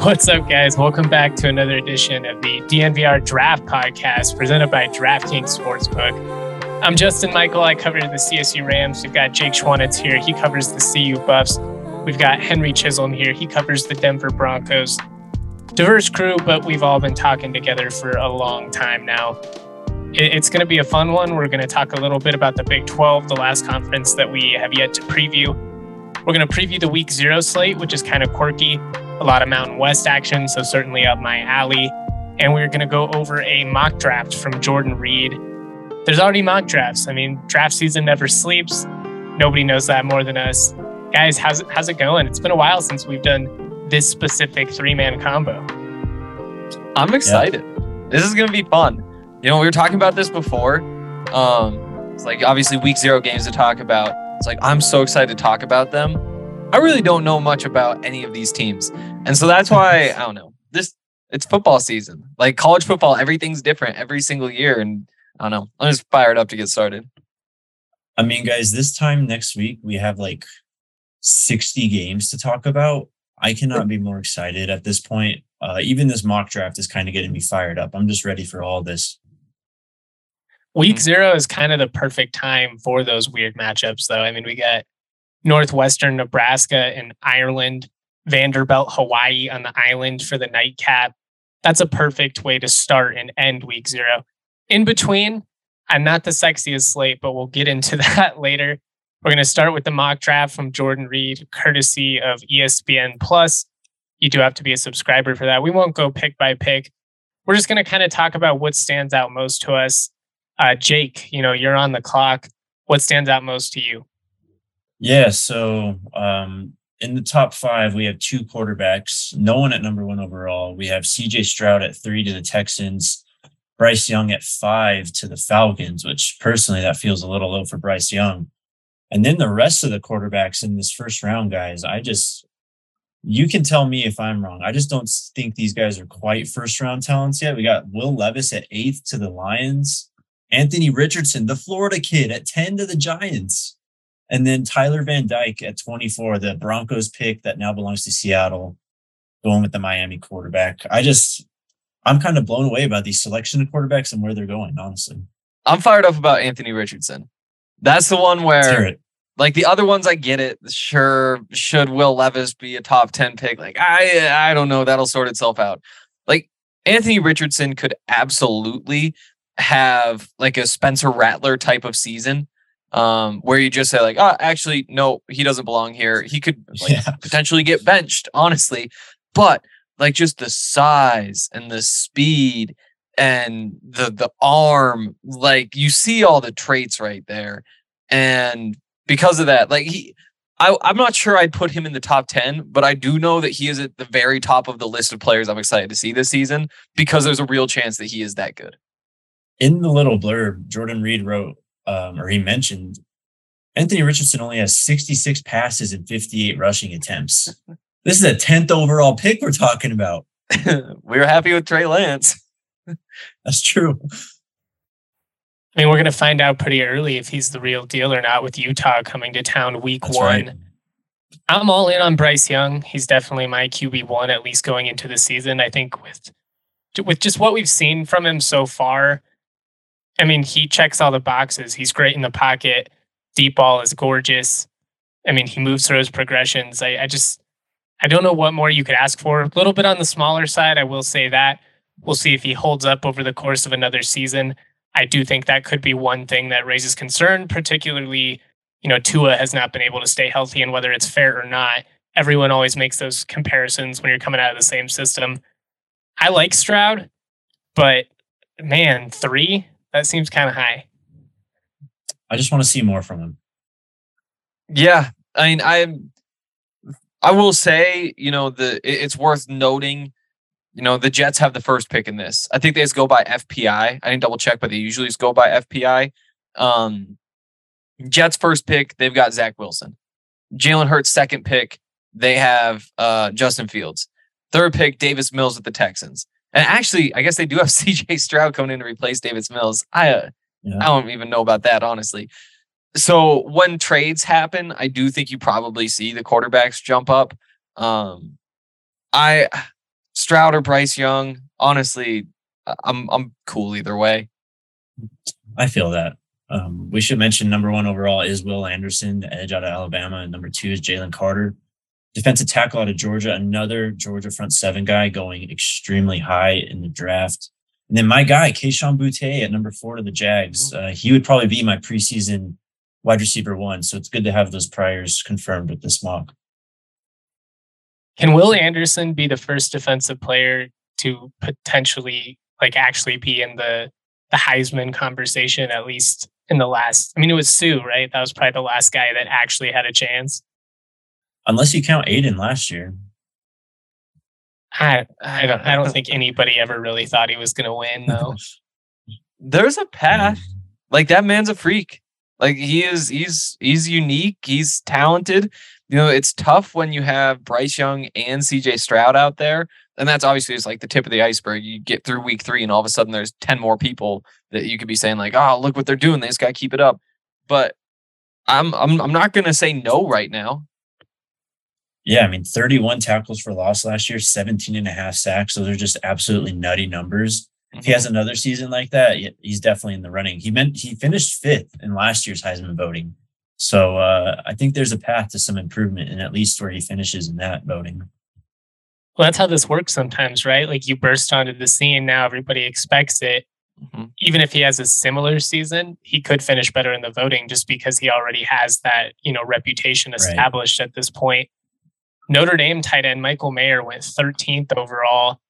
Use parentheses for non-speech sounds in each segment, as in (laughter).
What's up, guys? Welcome back to another edition of the DNVR Draft Podcast presented by DraftKings Sportsbook. I'm Justin Michael. I cover the CSU Rams. We've got Jake Schwanitz here. He covers the CU Buffs. We've got Henry Chisholm here. He covers the Denver Broncos. Diverse crew, but we've all been talking together for a long time now. It's going to be a fun one. We're going to talk a little bit about the Big 12, the last conference that we have yet to preview. We're going to preview the week zero slate, which is kind of quirky a lot of Mountain West action, so certainly up my alley. And we're going to go over a mock draft from Jordan Reid. There's already mock drafts. I mean, draft season never sleeps. Nobody knows that more than us. Guys, how's it, how's it going? It's been a while since we've done this specific three man combo. I'm excited. Yeah. This is going to be fun. You know, we were talking about this before. Um, it's like obviously week zero games to talk about. It's like I'm so excited to talk about them I really don't know much about any of these teams. And so that's why I don't know. This it's football season. Like college football, everything's different every single year. And I don't know. I'm just fired up to get started. I mean, guys, this time next week we have like 60 games to talk about. I cannot be more excited at this point. Uh, even this mock draft is kind of getting me fired up. I'm just ready for all this. Week zero is kind of the perfect time for those weird matchups, though. I mean, we got northwestern Nebraska and Ireland, Vanderbilt, Hawaii on the island for the nightcap. That's a perfect way to start and end week zero. In between, I'm not the sexiest slate, but we'll get into (laughs) that later. We're going to start with the mock draft from Jordan Reid, courtesy of ESPN Plus. You do have to be a subscriber for that. We won't go pick by pick. We're just going to kind of talk about what stands out most to us. Uh, Jake, you know, you're on the clock. What stands out most to you? Yeah. So um, in the top five, we have two quarterbacks, no one at number one overall. We have CJ Stroud at three to the Texans, Bryce Young at five to the Falcons, which personally, that feels a little low for Bryce Young. And then the rest of the quarterbacks in this first round, guys, I just, you can tell me if I'm wrong. I just don't think these guys are quite first round talents yet. We got Will Levis at eighth to the Lions, Anthony Richardson, the Florida kid, at 10 to the Giants. And then Tyler Van Dyke at 24, the Broncos pick that now belongs to Seattle, going with the Miami quarterback. I just, I'm kind of blown away by the selection of quarterbacks and where they're going, honestly. I'm fired up about Anthony Richardson. That's the one where, like the other ones, I get it. Sure, should Will Levis be a top 10 pick? Like, I, I don't know. That'll sort itself out. Like, Anthony Richardson could absolutely have like a Spencer Rattler type of season um, where you just say like, oh, actually, no, he doesn't belong here. He could like, yeah. (laughs) potentially get benched, honestly. But like just the size and the speed and the the arm, like you see all the traits right there. And because of that, like he I, I'm not sure I'd put him in the top 10, but I do know that he is at the very top of the list of players I'm excited to see this season because there's a real chance that he is that good. In the little blurb, Jordan Reid wrote, um, or he mentioned Anthony Richardson only has 66 passes and 58 rushing attempts. (laughs) This is a 10th overall pick we're talking about. (laughs) we were happy with Trey Lance. (laughs) That's true. I mean, we're going to find out pretty early if he's the real deal or not with Utah coming to town week That's one. Right. I'm all in on Bryce Young. He's definitely my QB one, at least going into the season. I think with with just what we've seen from him so far, I mean, he checks all the boxes. He's great in the pocket. Deep ball is gorgeous. I mean, he moves through his progressions. I, I just, I don't know what more you could ask for. A little bit on the smaller side, I will say that. We'll see if he holds up over the course of another season. I do think that could be one thing that raises concern, particularly, you know, Tua has not been able to stay healthy, and whether it's fair or not, everyone always makes those comparisons when you're coming out of the same system. I like Stroud, but man, three, that seems kind of high. I just want to see more from him. Yeah, I mean, I'm. I will say, you know, the it's worth noting. You know, the Jets have the first pick in this. I think they just go by FPI. I didn't double check, but they usually just go by FPI. Um, Jets first pick, they've got Zach Wilson. Jalen Hurts second pick, they have uh, Justin Fields. Third pick, Davis Mills with the Texans. And actually, I guess they do have (laughs) CJ Stroud coming in to replace Davis Mills. I uh, yeah. I don't even know about that, honestly. So when trades happen, I do think you probably see the quarterbacks jump up. Um, I Stroud or Bryce Young, honestly, I'm I'm cool either way. I feel that. Um, we should mention number one overall is Will Anderson, the edge out of Alabama, and number two is Jalen Carter, defensive tackle out of Georgia, another Georgia front seven guy going extremely high in the draft. And then my guy, Kayshon Boutte at number four to the Jags. Uh, he would probably be my preseason wide receiver one. So it's good to have those priors confirmed with this mock. Can Will Anderson be the first defensive player to potentially like actually be in the the Heisman conversation at least in the last I mean it was Suh, right? That was probably the last guy that actually had a chance. Unless you count Aidan last year. I I don't I don't (laughs) think anybody ever really thought he was going to win though. (laughs) There's a path. Mm. Like that man's a freak. Like he is he's he's unique, he's talented. You know, it's tough when you have Bryce Young and CJ Stroud out there. And that's obviously just like the tip of the iceberg. You get through week three, and all of a sudden there's 10 more people that you could be saying, like, oh, look what they're doing. They just gotta keep it up. But I'm I'm I'm not gonna say no right now. Yeah, I mean, 31 tackles for loss last year, 17 and a half sacks. Those are just absolutely nutty numbers. If he has mm-hmm. another season like that, he's definitely in the running. He meant he finished fifth in last year's Heisman voting. So uh, I think there's a path to some improvement in at least where he finishes in that voting. Well, that's how this works sometimes, right? Like you burst onto the scene, now everybody expects it. Mm-hmm. Even if he has a similar season, he could finish better in the voting just because he already has that, you know, reputation established right. at this point. Notre Dame tight end Michael Mayer went 13th overall.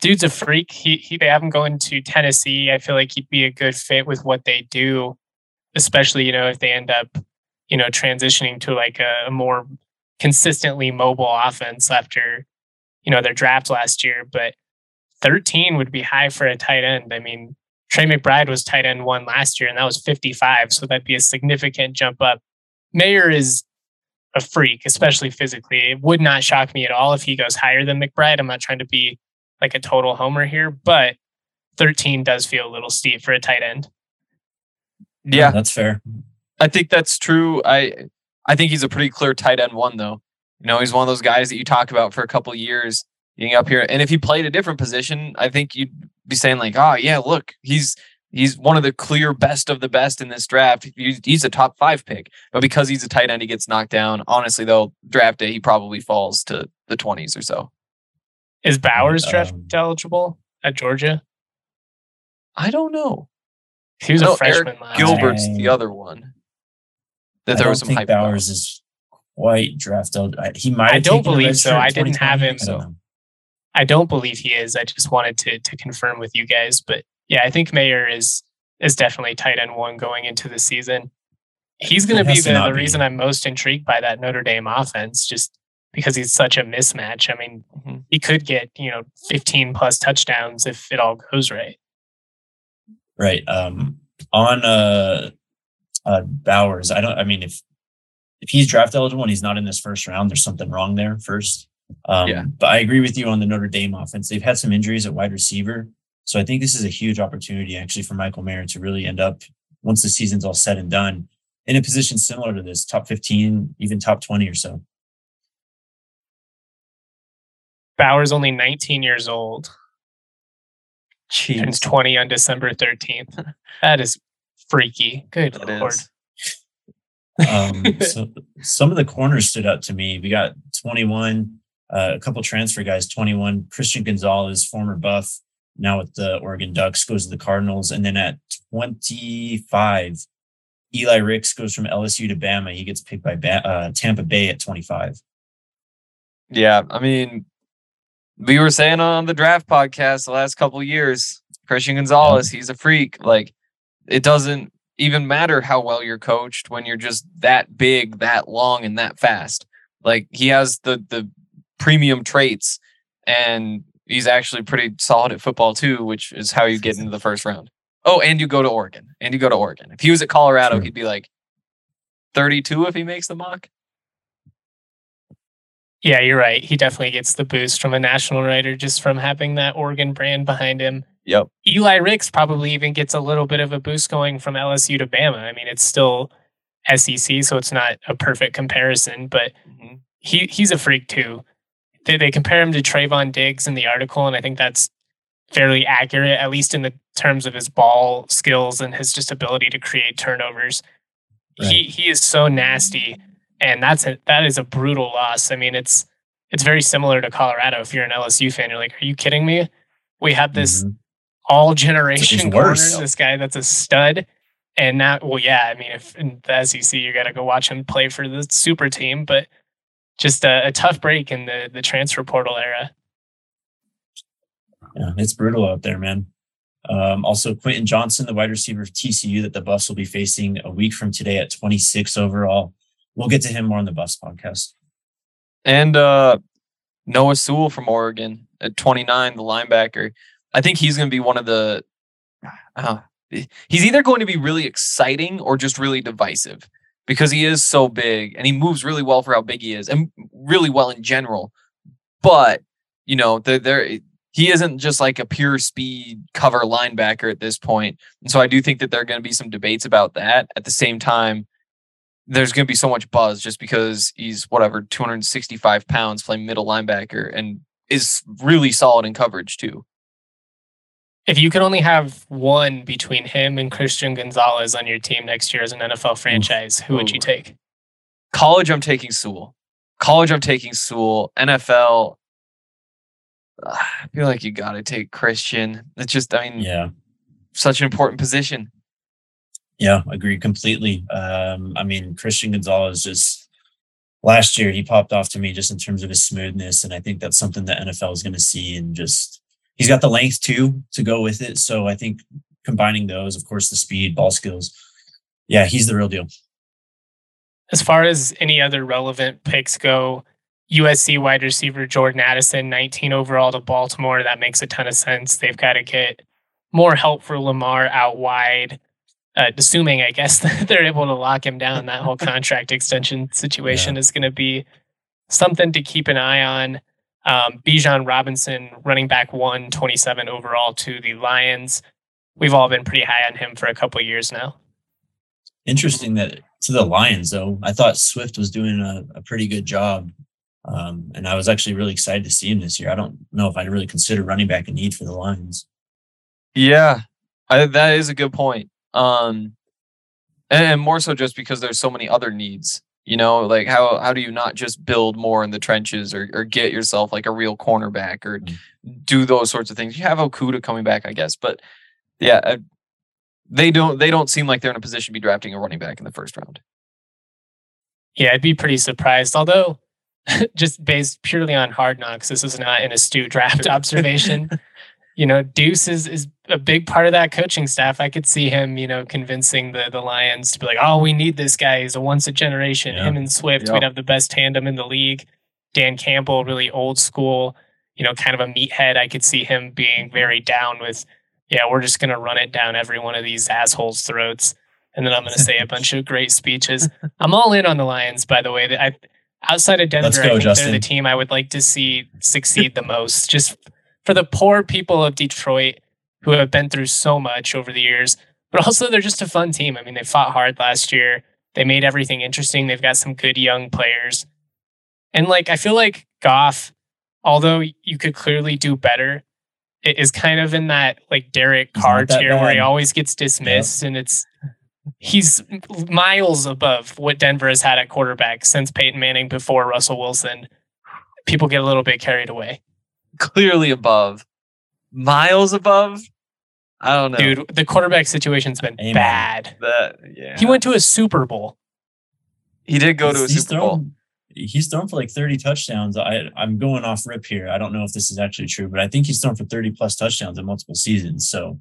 Dude's a freak. He, he they have him going to Tennessee. I feel like he'd be a good fit with what they do, especially you know if they end up you know transitioning to like a, a more consistently mobile offense after you know their draft last year. But 13 would be high for a tight end. I mean, Trey McBride was tight end one last year, and that was 55, so that'd be a significant jump up. Mayer is a freak, especially physically. It would not shock me at all if he goes higher than McBride. I'm not trying to be like a total homer here, but 13 does feel a little steep for a tight end. Yeah, that's fair. I think that's true. I I think he's a pretty clear tight end one though. You know, he's one of those guys that you talk about for a couple years getting up here. And if he played a different position, I think you'd be saying like, "Oh, yeah, look, he's he's one of the clear best of the best in this draft. He's a top five pick, but because he's a tight end, he gets knocked down. Honestly, though, draft day he probably falls to the twenties or so. Is Bowers draft um, eligible at Georgia? I don't know. He was a freshman. Arik Gilbert's the other one. That there was some hype. Bowers about. is quite draft eligible. He might. I don't believe so. I didn't have him. So. I don't believe he is. I just wanted to to confirm with you guys, but yeah, I think Mayer is is definitely tight end one going into the season. He's going to be the, the be. reason I'm most intrigued by that Notre Dame offense, just because he's such a mismatch. I mean, mm-hmm. he could get you know 15 plus touchdowns if it all goes right. Right. Um, on uh, uh, Bowers, I don't. I mean, if if he's draft eligible and he's not in this first round, there's something wrong there first. Um, yeah. But I agree with you on the Notre Dame offense. They've had some injuries at wide receiver. So I think this is a huge opportunity actually for Michael Mayer to really end up once the season's all said and done in a position similar to this, top 15, even top 20 or so. Bowers only 19 years old. Jeez. Turns 20 on December 13th. (laughs) That is freaky. Good lord. Is. Um, (laughs) so some of the corners stood out to me. We got 21, uh, a couple transfer guys, 21, Christian Gonzalez, former Buff, now with the Oregon Ducks, goes to the Cardinals. And then at 25, Eli Ricks goes from LSU to Bama. He gets picked by ba- uh, Tampa Bay at 25. Yeah, I mean, we were saying on the draft podcast the last couple years, Christian Gonzalez, he's a freak. Like, it doesn't even matter how well you're coached when you're just that big, that long, and that fast. Like, he has the the premium traits, and he's actually pretty solid at football too, which is how you get into the first round. Oh, and you go to Oregon, and you go to Oregon. If he was at Colorado, he'd be like 32 if he makes the mock. Yeah, you're right. He definitely gets the boost from a national writer just from having that Oregon brand behind him. Yep. Eli Ricks probably even gets a little bit of a boost going from LSU to Bama. I mean, it's still SEC, so it's not a perfect comparison, but mm-hmm. he he's a freak too. They, they compare him to Trevon Diggs in the article, and I think that's fairly accurate, at least in the terms of his ball skills and his just ability to create turnovers. Right. He he is so nasty and that's a, that is a brutal loss. I mean, it's it's very similar to Colorado. If you're an LSU fan, you're like, are you kidding me? We have this mm-hmm. all generation corner, this guy that's a stud, and now, well, yeah, I mean, if in the SEC, you got to go watch him play for the super team, but just a, a tough break in the the transfer portal era. Yeah, it's brutal out there, man. Um, also, Quentin Johnston, the wide receiver of TCU, that the Buffs will be facing a week from today at 26 overall we'll get to him more on the bus podcast. And uh, Noah Sewell from Oregon at 29, the linebacker. I think he's going to be one of the. Uh, he's either going to be really exciting or just really divisive because he is so big and he moves really well for how big he is and really well in general. But you know, there he isn't just like a pure speed cover linebacker at this point. And so I do think that there are going to be some debates about that. At the same time, there's going to be so much buzz just because he's whatever 265 pounds playing middle linebacker and is really solid in coverage too. If you could only have one between him and Christian Gonzalez on your team next year as an NFL franchise, who would you take? College, I'm taking Sewell. College, I'm taking Sewell. NFL, I feel like you got to take Christian. It's just, I mean, yeah, such an important position. Yeah, agreed completely. Um, I mean, Christian Gonzalez just last year he popped off to me just in terms of his smoothness, and I think that's something that NFL is going to see. And just he's got the length too to go with it. So I think combining those, of course, the speed, ball skills, yeah, he's the real deal. As far as any other relevant picks go, USC wide receiver Jordan Addison, 19 overall to Baltimore. That makes a ton of sense. They've got to get more help for Lamar out wide uh, assuming I guess (laughs) that they're able to lock him down, that whole (laughs) contract extension situation yeah. is going to be something to keep an eye on. Um, Bijan Robinson, running back one, 27 overall to the Lions. We've all been pretty high on him for a couple years now. Interesting that to the Lions, though. I thought Swift was doing a, a pretty good job. Um, and I was actually really excited to see him this year. I don't know if I'd really consider running back a need for the Lions. Yeah, I, that is a good point. Um, and, and more so just because there's so many other needs. You know, like how how do you not just build more in the trenches or or get yourself like a real cornerback or mm. do those sorts of things? You have Okudah coming back, I guess, but yeah, uh, they don't they don't seem like they're in a position to be drafting a running back in the first round. Yeah, I'd be pretty surprised. Although, (laughs) just based purely on hard knocks, this is not an astute draft (laughs) observation. You know, Duce is is a big part of that coaching staff. I could see him, you know, convincing the the Lions to be like, "Oh, we need this guy. He's a once a generation. Yeah. Him and Swift, yep. we'd have the best tandem in the league." Dan Campbell, really old school, you know, kind of a meathead. I could see him being very down with, "Yeah, we're just gonna run it down every one of these assholes' throats." And then I'm going to say a bunch of great speeches. I'm all in on the Lions, by the way. I outside of Denver, go, I think Justin. they're the team I would like to see succeed the most. Just for the poor people of Detroit who have been through so much over the years, but also they're just a fun team. I mean, they fought hard last year. They made everything interesting. They've got some good young players. And like I feel like Goff, although you could clearly do better, it is kind of in that like Derek Carr tier where he always gets dismissed and it's he's miles above what Denver has had at quarterback since Peyton Manning before Russell Wilson. People get a little bit carried away. Clearly above, miles above. I don't know, dude. The quarterback situation's been Amen. bad. That yeah. He went to a Super Bowl. He did go he's, to a Super Bowl. He's thrown for like 30 touchdowns. I, I'm going off rip here. I don't know if this is actually true, but I think he's thrown for 30 plus touchdowns in multiple seasons. So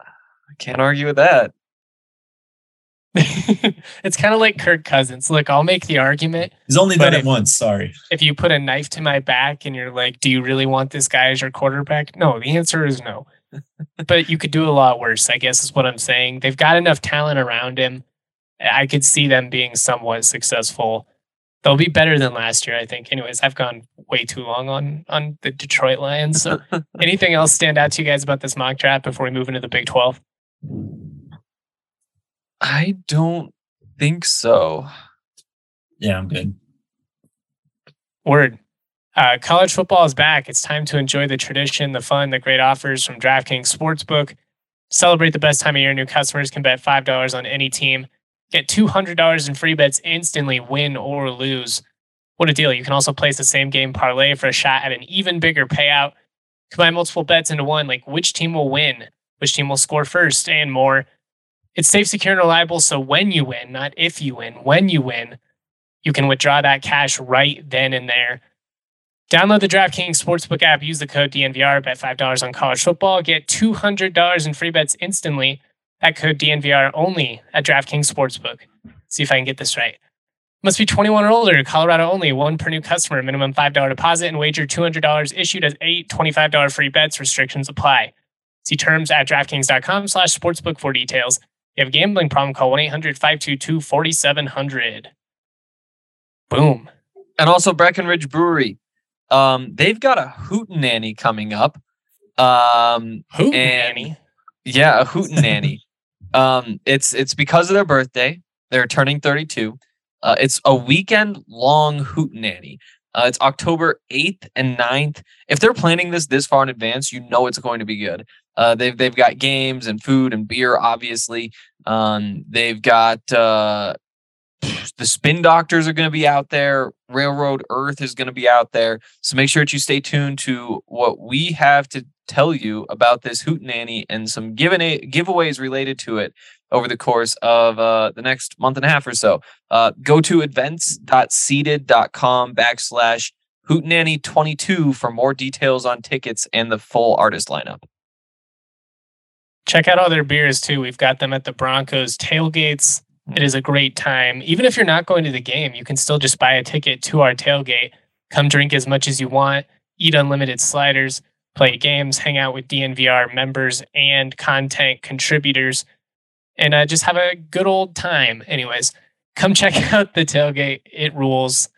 I can't argue with that. (laughs) it's kind of like Kirk Cousins. Look, I'll make the argument. He's only done it once. Sorry. If you put a knife to my back and you're like, "Do you really want this guy as your quarterback?" No, the answer is no. (laughs) but you could do a lot worse. I guess is what I'm saying. They've got enough talent around him I could see them being somewhat successful. They'll be better than last year, I think. Anyways, I've gone way too long on on the Detroit Lions. So, (laughs) anything else stand out to you guys about this mock draft before we move into the Big Twelve? I don't think so. Yeah, I'm good. Word. Uh, college football is back. It's time to enjoy the tradition, the fun, the great offers from DraftKings Sportsbook. Celebrate the best time of year. New customers can bet $5 on any team Get $200 in free bets instantly, win or lose. What a deal. You can also place the same game parlay for a shot at an even bigger payout. Combine multiple bets into one, like which team will win, which team will score first, and more. It's safe, secure, and reliable. So when you win, not if you win, when you win, you can withdraw that cash right then and there. Download the DraftKings Sportsbook app, use the code DNVR, bet $5 on college football, get $200 in free bets instantly that code DNVR only at DraftKings Sportsbook. See if I can get this right. Must be 21 or older, Colorado only, one per new customer, minimum $5 deposit, and wager $200 issued as eight $25 free bets. Restrictions apply. See terms at DraftKings.com slash sportsbook for details. If you have a gambling problem, call 1-800-522-4700. Boom. And also Breckenridge Brewery. Um, they've got a hootenanny coming up. Um, hootenanny? Yeah, a hootenanny. (laughs) Um, it's it's because of their birthday. They're turning 32. Uh, it's a weekend long hootenanny. Uh, it's October 8th and 9th. If they're planning this this far in advance, you know it's going to be good. Uh, they've they've got games and food and beer, obviously. Um, they've got uh, (sighs) the spin doctors are going to be out there. Railroad Earth is going to be out there. So make sure that you stay tuned to what we have to tell you about this hootenanny and some given giveaways related to it over the course of uh, the next month and a half or so. Uh, go to events.seated.com backslash hootenanny22 for more details on tickets and the full artist lineup. Check out all their beers too. We've got them at the Broncos tailgates. It is a great time. Even if you're not going to the game, you can still just buy a ticket to our tailgate. Come drink as much as you want, eat unlimited sliders play games, hang out with DNVR members and content contributors, and uh, just have a good old time. Anyways, come (laughs) check out the tailgate. It rules.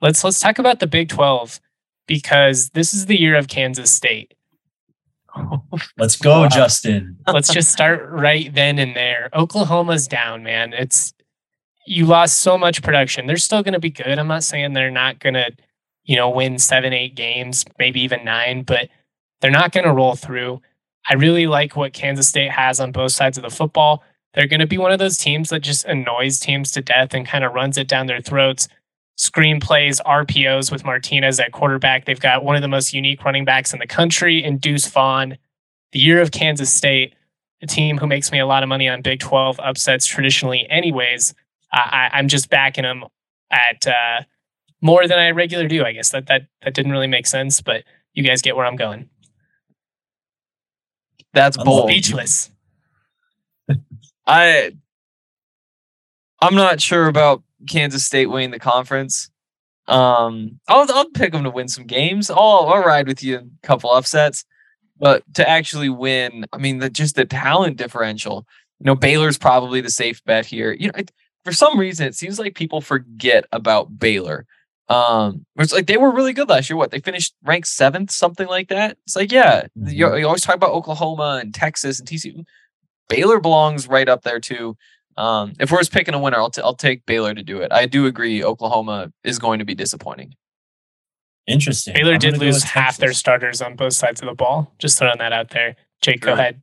Let's let's talk about the Big 12 because this is the year of Kansas State. (laughs) Let's go, wow. Justin. let's just start right then and there. Oklahoma's down, man. It's you lost so much production. They're still going to be good. I'm not saying they're not going to, you know, win 7, 8 games, maybe even 9, but they're not going to roll through. I really like what Kansas State has on both sides of the football. They're going to be one of those teams that just annoys teams to death and kind of runs it down their throats. Screenplays, RPOs with Martinez at quarterback. They've got one of the most unique running backs in the country in Deuce Vaughn. The year of Kansas State, a team who makes me a lot of money on Big 12 upsets traditionally, anyways. I, am just backing them at uh, more than I regularly do. I guess that that that didn't really make sense, but you guys get where I'm going. That's bold. Speechless. I I'm not sure about Kansas State winning the conference. Um, I'll I'll pick them to win some games. I'll I'll ride with you in a couple upsets, but to actually win, I mean, the, just the talent differential. You know, Baylor's probably the safe bet here. You know, it, for some reason, it seems like people forget about Baylor. Um, it's like they were really good last year. What they finished ranked seventh, something like that. It's like, yeah, mm-hmm. you, you, always talk about Oklahoma and Texas and TCU. Baylor belongs right up there too. Um, if we're just picking a winner, I'll, t- I'll take Baylor to do it. I do agree. Oklahoma is going to be disappointing. Interesting. Baylor I'm did lose half their starters on both sides of the ball. Just throwing that out there. Jake, sure. go ahead.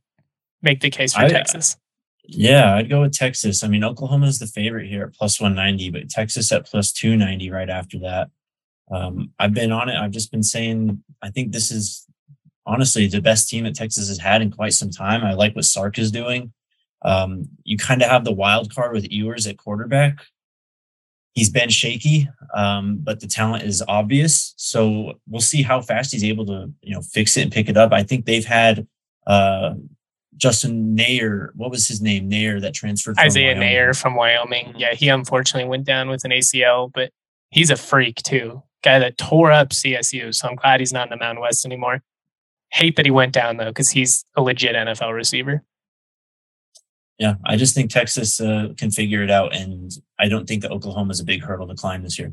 Make the case for I, Texas. Yeah, I'd go with Texas. I mean, Oklahoma is the favorite here at plus 190, but Texas at plus 290 right after that. Um, I've been on it. I've just been saying, I think this is honestly the best team that Texas has had in quite some time. I like what Sark is doing. Um, you kind of have the wild card with Ewers at quarterback. He's been shaky, um, but the talent is obvious. So we'll see how fast he's able to, you know, fix it and pick it up. I think they've had uh, Justin Neyor. What was his name? Neyor that transferred. Isaiah Wyoming. Neyor from Wyoming. Yeah, he unfortunately went down with an ACL, but he's a freak too. Guy that tore up CSU. So I'm glad he's not in the Mountain West anymore. Hate that he went down though, because he's a legit NFL receiver. Yeah, I just think Texas uh, can figure it out, and I don't think that Oklahoma is a big hurdle to climb this year.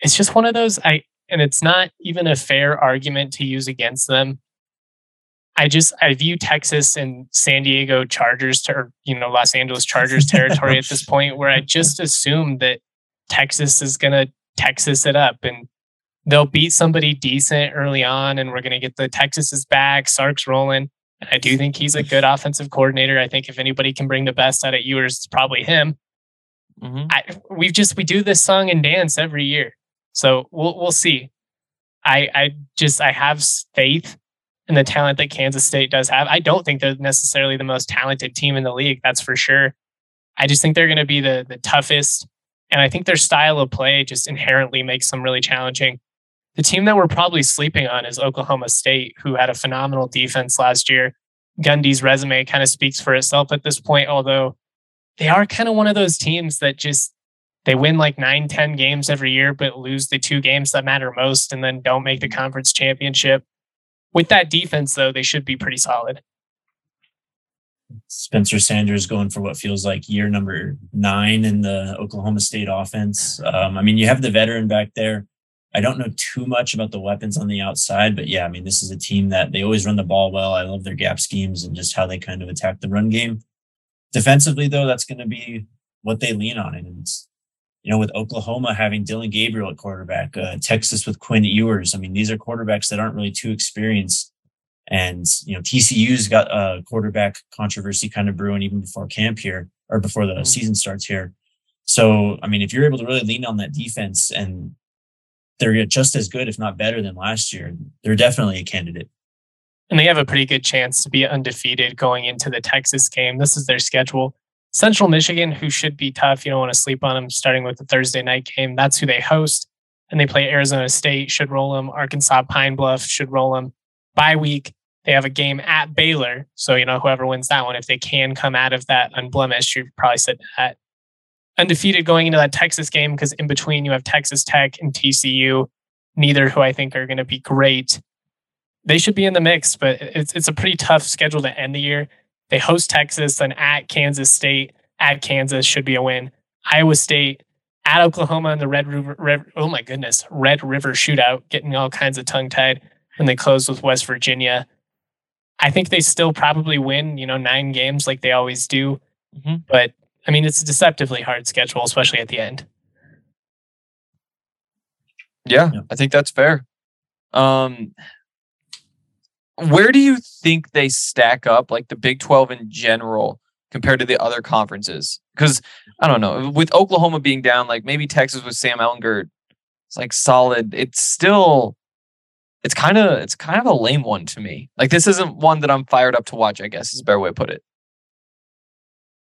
It's just one of those. I and it's not even a fair argument to use against them. I just I view Texas and San Diego Chargers to you know Los Angeles Chargers (laughs) territory at this point where I just assume that Texas is gonna Texas it up and they'll beat somebody decent early on and we're gonna get the Texas back, Sark's rolling. I do think he's a good offensive coordinator. I think if anybody can bring the best out of Ewers, it's probably him. Mm-hmm. I, we've just we do this song and dance every year, so we'll we'll see. I I just I have faith in the talent that Kansas State does have. I don't think they're necessarily the most talented team in the league, that's for sure. I just think they're going to be the the toughest, and I think their style of play just inherently makes them really challenging. The team that we're probably sleeping on is Oklahoma State, who had a phenomenal defense last year. Gundy's resume kind of speaks for itself at this point, although they are kind of one of those teams that just they win like nine, 10 games every year, but lose the two games that matter most and then don't make the conference championship. With that defense, though, they should be pretty solid. Spencer Sanders going for what feels like year number nine in the Oklahoma State offense. Um, I mean, you have the veteran back there. I don't know too much about the weapons on the outside, but yeah, I mean, this is a team that they always run the ball well. I love their gap schemes and just how they kind of attack the run game. Defensively, though, that's going to be what they lean on. And it's, you know, with Oklahoma having Dillon Gabriel at quarterback, uh, Texas with Quinn Ewers. I mean, these are quarterbacks that aren't really too experienced. And, you know, TCU's got a quarterback controversy kind of brewing even before camp here or before the mm-hmm. season starts here. So, I mean, if you're able to really lean on that defense and they're just as good, if not better than last year. They're definitely a candidate. And they have a pretty good chance to be undefeated going into the Texas game. This is their schedule. Central Michigan, who should be tough. You don't want to sleep on them starting with the Thursday night game. That's who they host. And they play Arizona State, should roll them. Arkansas Pine Bluff should roll them. Bye week, they have a game at Baylor. So, you know, whoever wins that one, if they can come out of that unblemished, you've probably said that undefeated going into that Texas game because in between you have Texas Tech and TCU, neither who I think are going to be great. They should be in the mix, but it's it's a pretty tough schedule to end the year. They host Texas, then at Kansas State, at Kansas should be a win. Iowa State, at Oklahoma in the Red River, Red, oh my goodness, Red River shootout, getting all kinds of tongue tied when they close with West Virginia. I think they still probably win, you know, nine games like they always do. Mm-hmm. But I mean, it's a deceptively hard schedule, especially at the end. Yeah, yeah. I think that's fair. Um, where do you think they stack up, like the Big 12 in general, compared to the other conferences? Because I don't know, with Oklahoma being down, like maybe Texas with Sam Ehlinger, it's like solid. It's still, it's kind of, it's kind of a lame one to me. Like this isn't one that I'm fired up to watch. I guess is a better way to put it.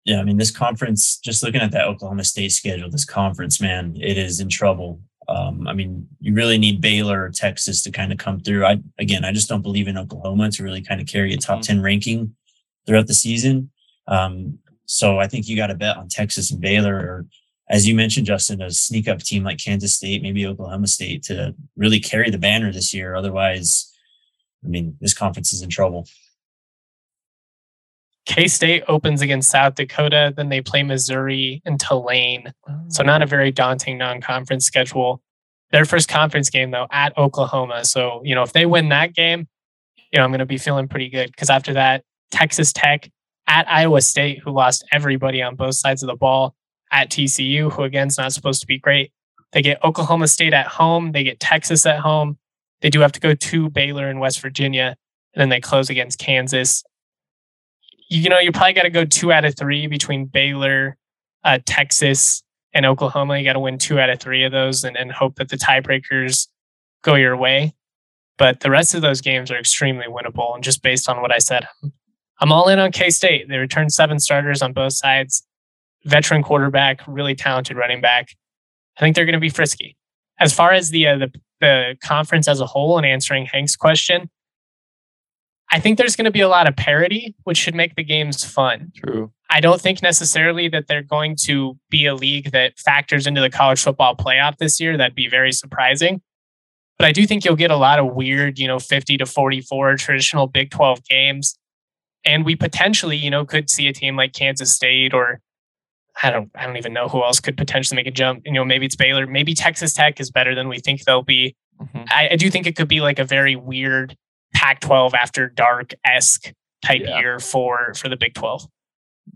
Yeah, I mean, this conference, just looking at that Oklahoma State schedule, this conference, man, it is in trouble. Um, I mean, you really need Baylor or Texas to kind of come through. I again, I just don't believe in Oklahoma to really kind of carry a top mm-hmm. 10 ranking throughout the season. Um, so I think you got to bet on Texas and Baylor, or as you mentioned, Justin, a sneak up team like Kansas State, maybe Oklahoma State to really carry the banner this year. Otherwise, I mean, this conference is in trouble. K State opens against South Dakota, then they play Missouri and Tulane. So not a oh. very daunting non-conference schedule. Their first conference game though at Oklahoma. So, you know, if they win that game, you know, I'm going to be feeling pretty good because after that, Texas Tech at Iowa State, who lost everybody on both sides of the ball, at TCU, who again is not supposed to be great. They get Oklahoma State at home. They get Texas at home. They do have to go to Baylor in West Virginia. And then they close against Kansas you know, you probably got to go two out of three between Baylor, uh, Texas, and Oklahoma. You got to win two out of three of those and, and hope that the tiebreakers go your way. But the rest of those games are extremely winnable. And just based on what I said, I'm all in on K State. They returned seven starters on both sides, veteran quarterback, really talented running back. I think they're going to be frisky. As far as the, uh, the the conference as a whole and answering Hank's question, I think there's going to be a lot of parity, which should make the games fun. True. I don't think necessarily that they're going to be a league that factors into the college football playoff this year. That'd be very surprising. But I do think you'll get a lot of weird, you know, 50 to 44 traditional Big 12 games. And we potentially, you know, could see a team like Kansas State or I don't I don't even know who else could potentially make a jump. You know, maybe it's Baylor, maybe Texas Tech is better than we think they'll be. Mm-hmm. I, I, do think it could be like a very weird Pac-12 after dark esque type yeah. year for for the Big 12.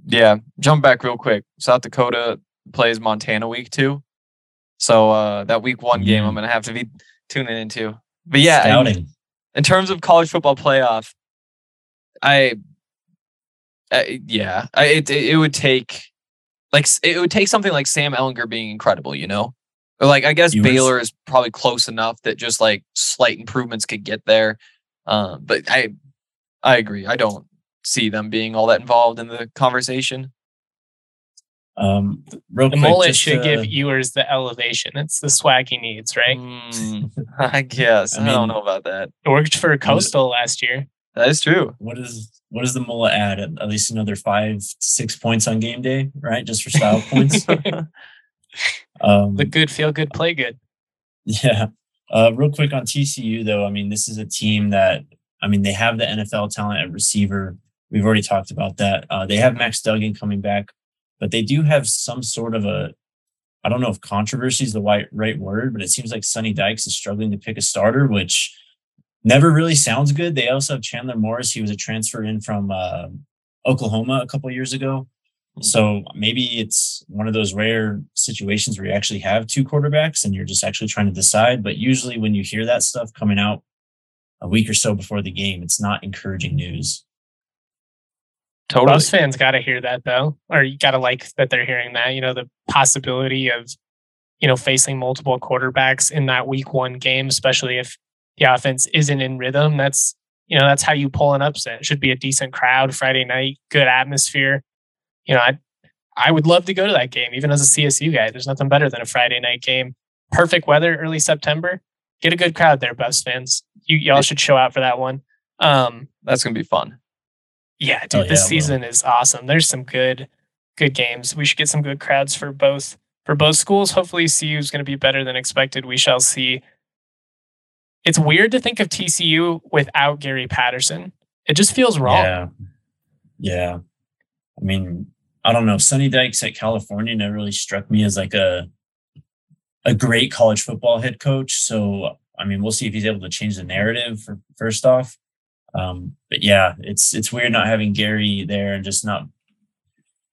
Yeah, jump back real quick. South Dakota plays Montana week two, so uh, that week one game I'm gonna have to be tuning into. But yeah, in, in, terms of college football playoff, I, I yeah, I, it it would take like it would take something like Sam Ehlinger being incredible, you know. Or like I guess Baylor is probably close enough that just like slight improvements could get there. Um, but I I agree. I don't see them being all that involved in the conversation. Um, real the quick, mullet should uh, give Ewers the elevation. It's the swag he needs, right? Mm, (laughs) I guess. I, mean, I, don't know about that. It worked for Coastal last year. That is true. What is what does the mullet add? At, least another five, six points on game day, right? Just for style (laughs) points. (laughs) um, Look good, feel good, play good. Yeah. Uh, real quick on TCU though, I mean, this is a team that I mean they have the NFL talent at receiver. We've already talked about that. Uh, they have Max Duggan coming back, but they do have some sort of a I don't know if controversy is the right right word, but it seems like Sonny Dykes is struggling to pick a starter, which never really sounds good. They also have Chandler Morris. He was a transfer in from uh, Oklahoma a couple years ago. So mm-hmm. maybe it's one of those rare situations where you actually have two quarterbacks and you're just actually trying to decide. But usually when you hear that stuff coming out a week or so before the game, it's not encouraging news. Totally. Most fans got to hear that though, or you got to like that they're hearing that. You know, the possibility of, you know, facing multiple quarterbacks in that week one game, especially if the offense isn't in rhythm. That's you know that's how you pull an upset. It should be a decent crowd Friday night, good atmosphere. You know, I I would love to go to that game, even as a CSU guy. There's nothing better than a Friday night game. Perfect weather, early September. Get a good crowd there, Buffs fans. You y'all should show out for that one. Um, That's gonna be fun. Yeah, dude, oh, yeah, this season is awesome. There's some good, good games. We should get some good crowds for both for both schools. Hopefully, CU is going to be better than expected. We shall see it's weird to think of TCU without Gary Patterson. It just feels wrong. Yeah. Yeah. I mean, I don't know. Sonny Dykes at California never really struck me as like a a great college football head coach. So I mean, we'll see if he's able to change the narrative for first off. Um, but yeah, it's it's weird not having Gary there and just not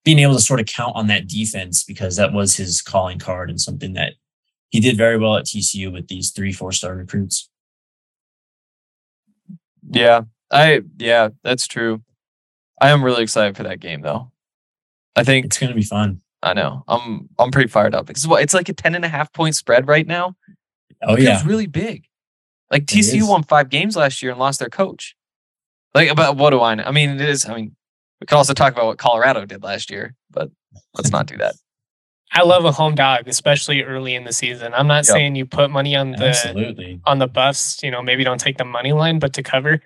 being able to sort of count on that defense because that was his calling card and something that he did very well at TCU with these three, four star recruits. Yeah, I yeah, that's true. I am really excited for that game though. I think it's going to be fun. I know. I'm I'm pretty fired up because what it's like a 10 and a half point spread right now. Oh it yeah. It's really big. Like TCU won 5 games last year and lost their coach. Like about what do I know? I mean, it is I mean, we could also talk about what Colorado did last year, but let's not do that. (laughs) I love a home dog, especially early in the season. I'm not yep. saying you put money on the Absolutely. on the buffs. You know, maybe don't take the money line, but to cover,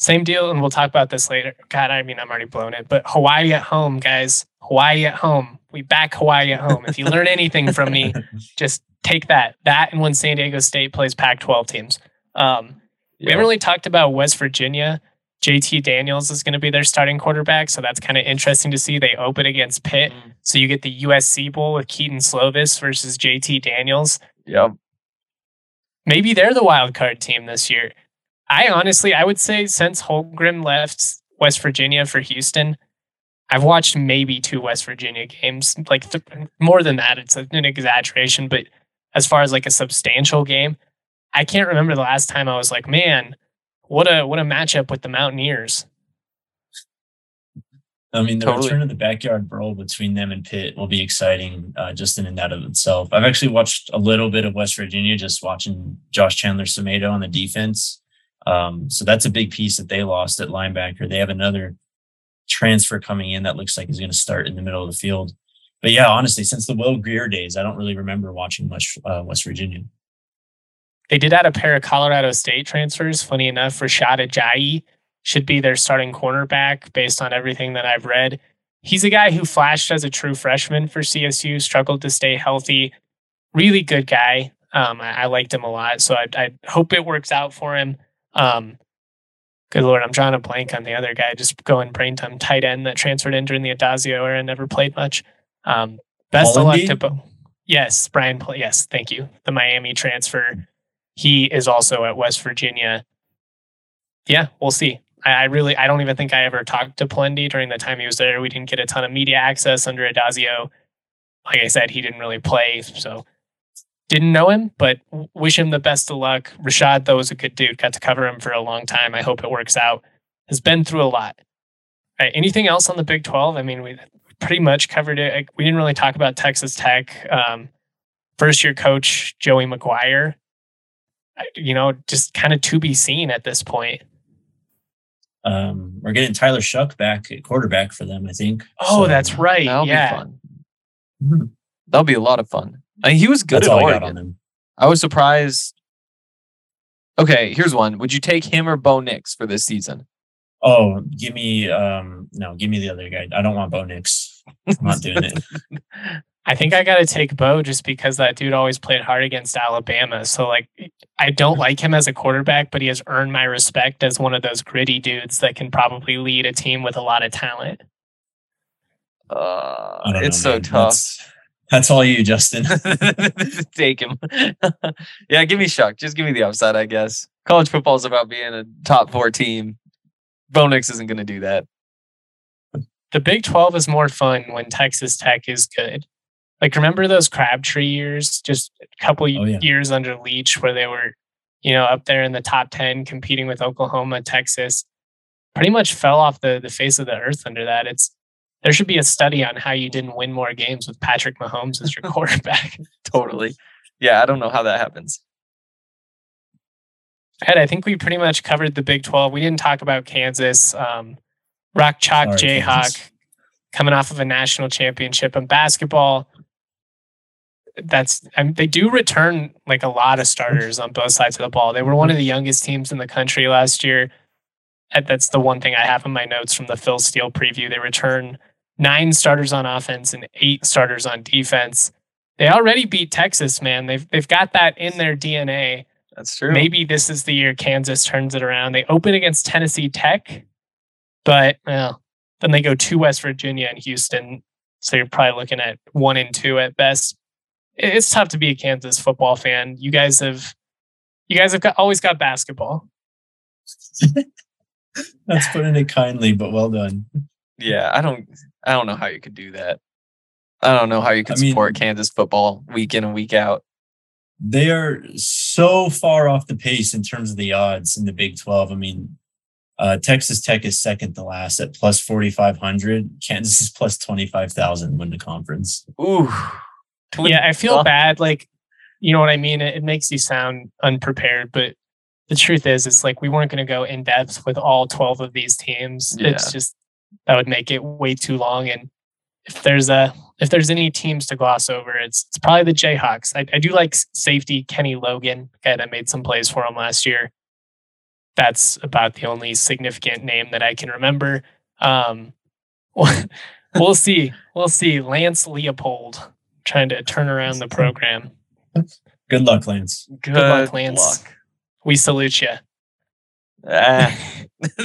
same deal. And we'll talk about this later. God, I mean, I'm already blown it. But Hawaii at home, guys. Hawaii at home. We back Hawaii at home. If you learn anything from me, (laughs) just take that. That and when San Diego State plays Pac-12 teams. Um, We haven't really talked about West Virginia. JT Daniels is going to be their starting quarterback. So that's kind of interesting to see. They open against Pitt. Mm. So you get the USC Bowl with Kedon Slovis versus JT Daniels. Yep. Maybe they're the wild card team this year. I honestly, I would say since Holgorsen left West Virginia for Houston, I've watched maybe two West Virginia games. Like th- more than that, it's an exaggeration. But as far as like a substantial game, I can't remember the last time I was like, man, what a what a matchup with the Mountaineers. I mean, the totally. return of the backyard brawl between them and Pitt will be exciting, uh, just in and out of itself. I've actually watched a little bit of West Virginia, just watching Josh Chandler Semedo on the defense. Um, so that's a big piece that they lost at linebacker. They have another transfer coming in that looks like he's going to start in the middle of the field. But yeah, honestly, since the Will Grier days, I don't really remember watching much uh, West Virginia. They did add a pair of Colorado State transfers. Funny enough, Rashad Ajayi should be their starting cornerback based on everything that I've read. He's a guy who flashed as a true freshman for CSU, struggled to stay healthy. Really good guy. Um, I, I, liked him a lot, so I, I, hope it works out for him. Um, good lord, I'm drawing a blank on the other guy. Just going brain time tight end that transferred in during the Addazio era and never played much. Um, best of luck to both. Yes, Brian. Yes, thank you. The Miami transfer. He is also at West Virginia. Yeah, we'll see. I, I really, I don't even think I ever talked to Polendey during the time he was there. We didn't get a ton of media access under Addazio. Like I said, he didn't really play, so didn't know him, but wish him the best of luck. Rashad, though, was a good dude. Got to cover him for a long time. I hope it works out. Has been through a lot. Right, anything else on the Big 12? I mean, we pretty much covered it. We didn't really talk about Texas Tech. Um, first year coach Joey McGuire. You know, just kind of to be seen at this point. Um, we're getting Tyler Shough back at quarterback for them, I think. Oh, so, that's right. That'll yeah. be fun. Mm-hmm. That'll be a lot of fun. I mean, he was good that's at Oregon. I, I was surprised. Okay, here's one. Would you take him or Bo Nix for this season? Oh, give me um no, give me the other guy. I don't want Bo Nix. I'm not doing it. (laughs) I think I got to take Bo just because that dude always played hard against Alabama. So like, I don't like him as a quarterback, but he has earned my respect as one of those gritty dudes that can probably lead a team with a lot of talent. Uh, it's know, so man. tough. That's, that's, all you, Justin. (laughs) take him. (laughs) yeah, give me Shough. Just give me the upside, I guess. College football is about being a top four team. Bo Nix isn't going to do that. The Big 12 is more fun when Texas Tech is good. Like remember those Crabtree years, just a couple oh, yeah. years under Leach, where they were, you know, up there in the top ten, competing with Oklahoma, Texas. Pretty much fell off the the face of the earth under that. It's there should be a study on how you didn't win more games with Patrick Mahomes as your (laughs) quarterback. totally. Yeah, I don't know how that happens. Ed, I think we pretty much covered the Big 12. We didn't talk about Kansas. Um, Rock Chalk Jayhawk Kansas. coming off of a national championship in basketball that's I mean, they do return like a lot of starters on both sides of the ball. They were one of the youngest teams in the country last year. That's the one thing I have in my notes from the Phil Steele preview. They return nine starters on offense and eight starters on defense. They already beat Texas, man. They've they've got that in their DNA. That's true. Maybe this is the year Kansas turns it around. They open against Tennessee Tech, but well, then they go to West Virginia and Houston. So you're probably looking at one and two at best it's tough to be a Kansas football fan. You guys have you guys have got, always got basketball. (laughs) That's putting it kindly, but well done. Yeah, I don't I don't know how you could do that. I don't know how you can I support mean, Kansas football week in and week out. They are so far off the pace in terms of the odds in the Big 12. I mean, uh, Texas Tech is second to last at plus 4,500. Kansas is plus 25,000 win the conference. Ooh yeah, I feel bad. Like, you know what I mean? It, it makes you sound unprepared, but the truth is, it's like we weren't going to go in depth with all 12 of these teams. Yeah. It's just that would make it way too long. And if there's a if there's any teams to gloss over, it's it's probably the Jayhawks. I, I do like safety Kenny Logan, guy that made some plays for him last year. That's about the only significant name that I can remember. Um, (laughs) we'll see. We'll see. Lance Leopold trying to turn around the program. Good luck, Lance. Good, Good luck, Lance. Luck. We salute you. Ah. (laughs)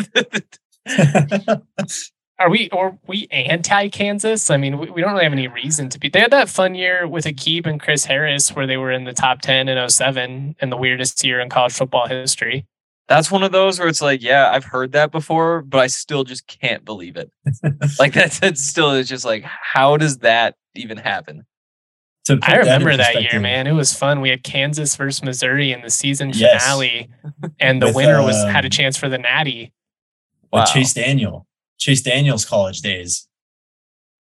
(laughs) Are we or we anti Kansas? I mean, we, we, don't really have any reason to be. They had that fun year with Aqib and Chris Harris where they were in the top 10 in 07 and the weirdest year in college football history. That's one of those where it's like, yeah, I've heard that before, but I still just can't believe it. (laughs) like that's, that's still is just like, how does that even happen? So I remember that, that year, man. It was fun. We had Kansas versus Missouri in the season finale, yes. and the With, winner was uh, had a chance for the Natty. Wow. Chase Daniel. Chase Daniel's college days.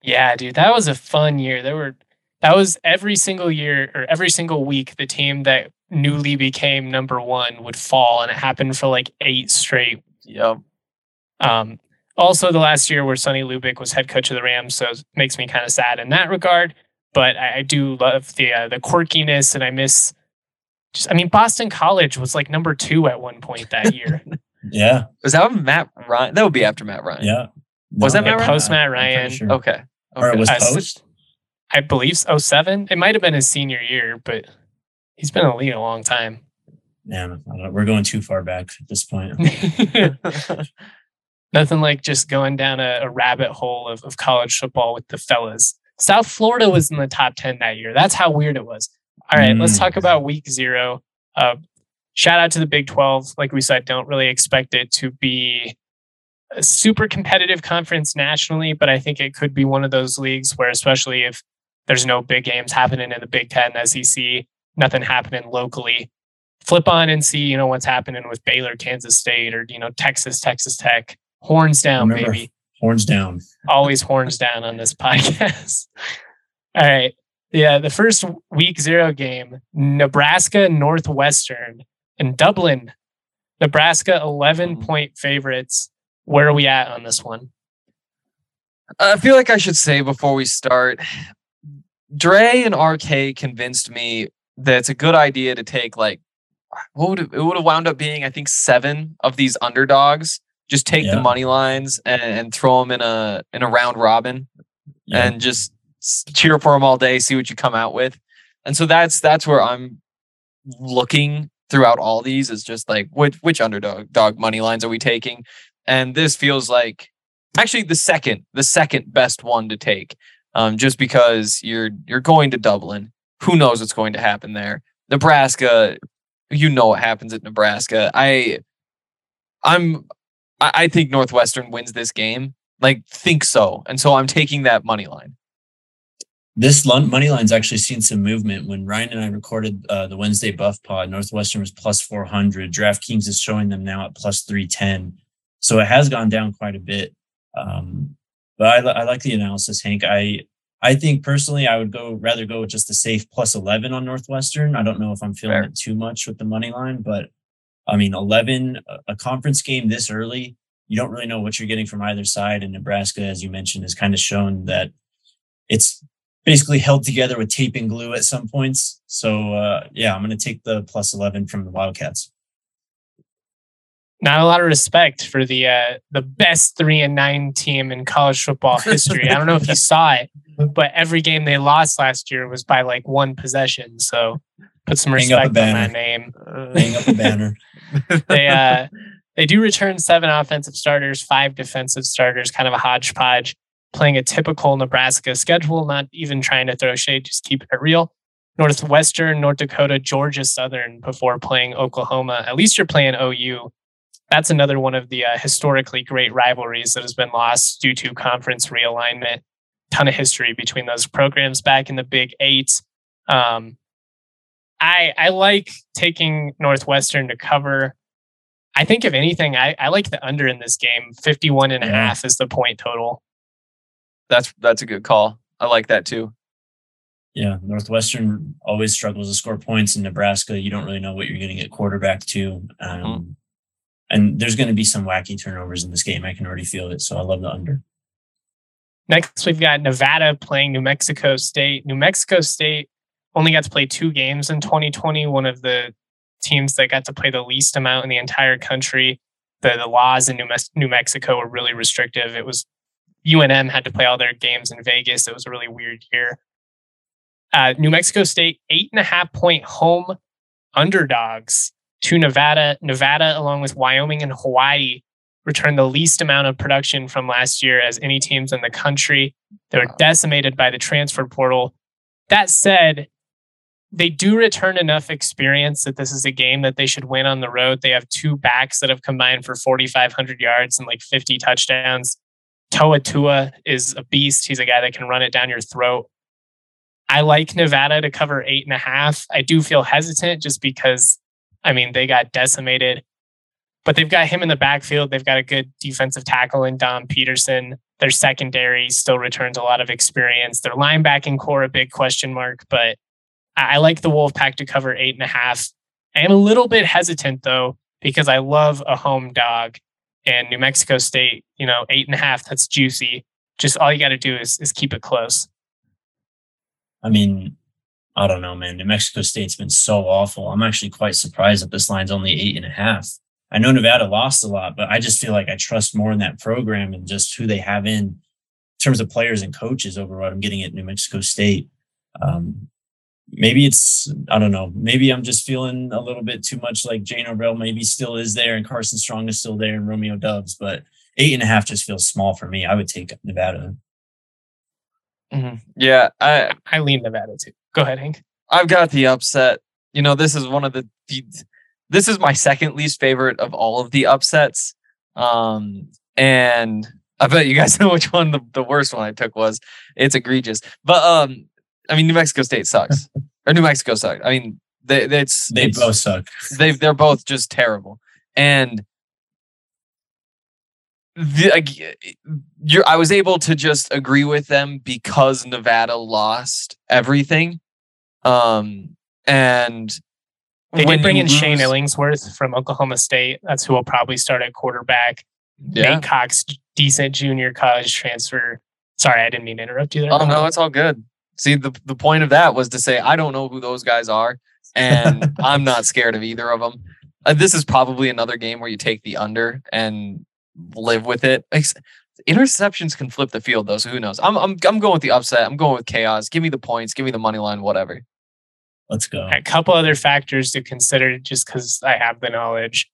Yeah, dude, that was a fun year. There were that was every single year or every single week the team that newly became number one would fall, and it happened for like eight straight. Yep. Um, also, the last year where Sonny Lubick was head coach of the Rams, so it makes me kind of sad in that regard. But I, I do love the uh, the quirkiness, and I miss. Just, I mean, Boston College was like number two at one point that year. (laughs) Yeah. Was that Matt Ryan? That would be after Matt Ryan. Yeah. Was that Matt Ryan? Post Matt Ryan. sure. Okay. Or it was s- post? I believe so. 07. It might have been his senior year, but he's been in the league a long time. Yeah, I don't we're going too far back at this point. (laughs) Nothing like just going down a, a rabbit hole of, of college football with the fellas. South Florida was in the top 10 that year. That's how weird it was. All right, let's Mm. talk about week zero. Uh, shout out to the Big 12. Like we said, don't really expect it to be a super competitive conference nationally, but I think it could be one of those leagues where, especially if there's no big games happening in the Big Ten, SEC, nothing happening locally, flip on and see, you know, what's happening with Baylor, Kansas State, or, you know, Texas, Texas Tech. Horns down, Remember, baby. horns down. Always horns down on this (laughs) podcast. All right. Yeah, the first week zero game, Nebraska Northwestern in Dublin. Nebraska 11 mm-hmm. point favorites. Where are we at on this one? I feel like I should say before we start, Dre and RK convinced me that it's a good idea to take like what would it, it would have wound up being? I think seven of these underdogs. Just take the money lines and, and throw them in a in a round robin Yeah. and just cheer for them all day. See what you come out with. And so that's that's where I'm looking throughout all these is just like which which underdog dog money lines are we taking? And this feels like actually the second the second best one to take um, just because you're you're going to dublin. Who knows what's going to happen there? Nebraska you know what happens at nebraska. I i'm i, I think northwestern wins this game. Like think so. And so i'm taking that money line This money line's actually seen some movement. When Ryan and I recorded uh, the Wednesday Buff Pod, Northwestern was plus 400. DraftKings is showing them now at plus 310. So it has gone down quite a bit. Um, but I, I like the analysis, Hank. I I think personally, I would go rather go with just a safe plus 11 on Northwestern. I don't know if I'm feeling Fair. it too much with the money line, but I mean, 11, a- a conference game this early, you don't really know what you're getting from either side. And Nebraska, as you mentioned, has kind of shown that it's basically held together with tape and glue at some points. So uh, yeah, I'm going to take the plus 11 from the Wildcats. Not a lot of respect for the uh, the best three and nine team in college football (laughs) history. I don't know if you saw it, but every game they lost last year was by like one possession. So put some Hang respect on that name. (laughs) Hang up a banner. (laughs) they uh they do return seven offensive starters, five defensive starters, kind of a hodgepodge, playing a typical Nebraska schedule, not even trying to throw shade, just keeping it real. Northwestern, North Dakota, Georgia Southern before playing Oklahoma. At least you're playing OU. That's another one of the uh, historically great rivalries that has been lost due to conference realignment. Ton of history between those programs back in the Big Eight. Um, I I like taking Northwestern to cover. I think if anything, I, I like the under in this game. 51 and a half is the point total. That's that's a good call i like that too Yeah, Northwestern always struggles to score points in Nebraska. You don't really know what you're getting at quarterback to. Um, And there's going to be some wacky turnovers in this game. I can already feel it. So I love the under. Next, we've got Nevada playing New Mexico State. New Mexico State only got to play two games in 2020, one of the teams that got to play the least amount in the entire country. The, the laws in New, Mes- New Mexico were really restrictive. It was UNM had to play all their games in Vegas. It was a really weird year. Uh, New Mexico State, eight and a half point home underdogs to Nevada. Nevada, along with Wyoming and Hawaii, returned the least amount of production from last year as any teams in the country. They were decimated by the transfer portal. That said, they do return enough experience that this is a game that they should win on the road. They have two backs that have combined for 4,500 yards and like 50 touchdowns. Toa Taua is a beast. He's a guy that can run it down your throat. I like Nevada to cover eight and a half. I do feel hesitant just because, I mean, they got decimated. but they've got him in the backfield. They've got a good defensive tackle in Dom Peterson. Their secondary still returns a lot of experience. Their linebacking core, a big question mark, but I like the Wolfpack to cover eight and a half. I am a little bit hesitant though, because I love a home dog and New Mexico State, you know, eight and a half, that's juicy. Just all you got to do is, is keep it close. I mean, I don't know, man. New Mexico State's been so awful. I'm actually quite surprised that this line's only eight and a half. I know Nevada lost a lot, but I just feel like I trust more in that program and just who they have in, in terms of players and coaches over what I'm getting at New Mexico State. Um, maybe it's I don't know. Maybe I'm just feeling a little bit too much like Jay Norvell maybe still is there and Carson Strong is still there and Romeo Doubs, but eight and a half just feels small for me. I would take Nevada. Mm-hmm. Yeah, I I lean Nevada too. Go ahead, Hank. I've got the upset. You know, this is one of the, the this is my second least favorite of all of the upsets. Um, and I bet you guys (laughs) know which one the, the worst one I took was. It's egregious. But um, I mean, New Mexico State sucks, or New Mexico sucks. I mean, they it's they it's, both suck. They they're both just terrible, and the, you're, I was able to just agree with them because Nevada lost everything, um, and they did bring in lose, Shane Illingworth from Oklahoma State. That's who will probably start at quarterback. Yeah. Nate Cox, decent junior college transfer. Sorry, I didn't mean to interrupt you there. Oh no, it's all good. See, the, the point of that was to say, I don't know who those guys are, and (laughs) I'm not scared of either of them. Uh, this is probably another game where you take the under and live with it. Interceptions can flip the field, though, so who knows? I'm, I'm, I'm going with the upset. I'm going with chaos. Give me the points. Give me the money line, whatever. Let's go. A couple other factors to consider just because I have the knowledge.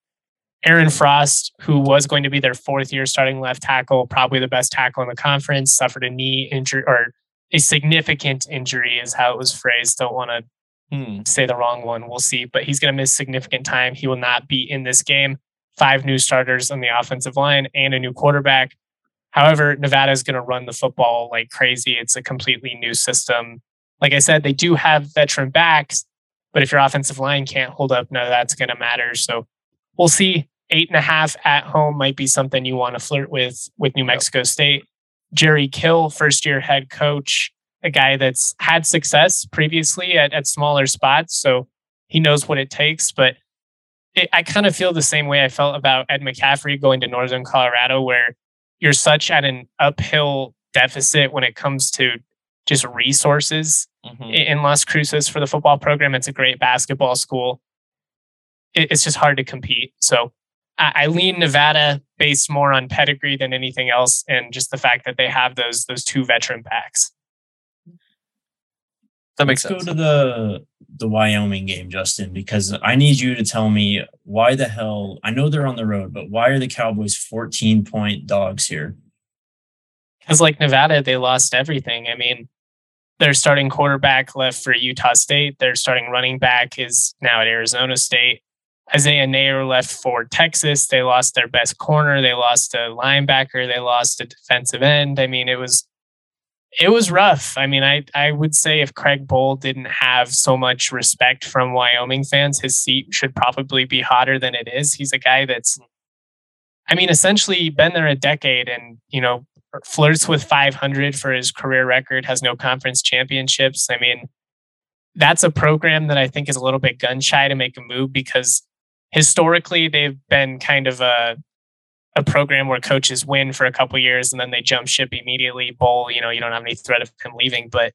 Aaron Frost, who was going to be their fourth year starting left tackle, probably the best tackle in the conference, suffered a knee injury or a significant injury is how it was phrased. Don't want to hmm, say the wrong one. We'll see. But he's going to miss significant time. He will not be in this game. Five new starters on the offensive line and a new quarterback. However, Nevada is going to run the football like crazy. It's a completely new system. Like I said, they do have veteran backs, but if your offensive line can't hold up, none of that's going to matter. So we'll see. Eight and a half at home might be something you want to flirt with with New Mexico State. Jerry Kill, first year head coach, a guy that's had success previously at, at smaller spots. So he knows what it takes. But it, I kind of feel the same way I felt about Ed McCaffrey going to Northern Colorado, where you're such at an uphill deficit when it comes to just resources mm-hmm. in Las Cruces for the football program. It's a great basketball school. It, it's just hard to compete. So I, lean Nevada based more on pedigree than anything else, and just the fact that they have those those two veteran backs. That makes Let's sense. go to the the Wyoming game, Justin, because I need you to tell me why the hell. I know they're on the road, but why are the Cowboys 14 point dogs here? Because like Nevada, they lost everything. I mean, their starting quarterback left for Utah State. Their starting running back is now at Arizona State. Isaiah Neyor left for Texas. They lost their best corner. They lost a linebacker. They lost a defensive end. I mean, it was it was rough. I mean, I I would say if Craig Bohl didn't have so much respect from Wyoming fans, his seat should probably be hotter than it is. He's a guy that's I mean, essentially been there a decade and, you know, flirts with 500 for his career record, has no conference championships. I mean, that's a program that I think is a little bit gun shy to make a move because historically they've been kind of a a program where coaches win for a couple years and then they jump ship immediately. Bohl, you know, you don't have any threat of him leaving, but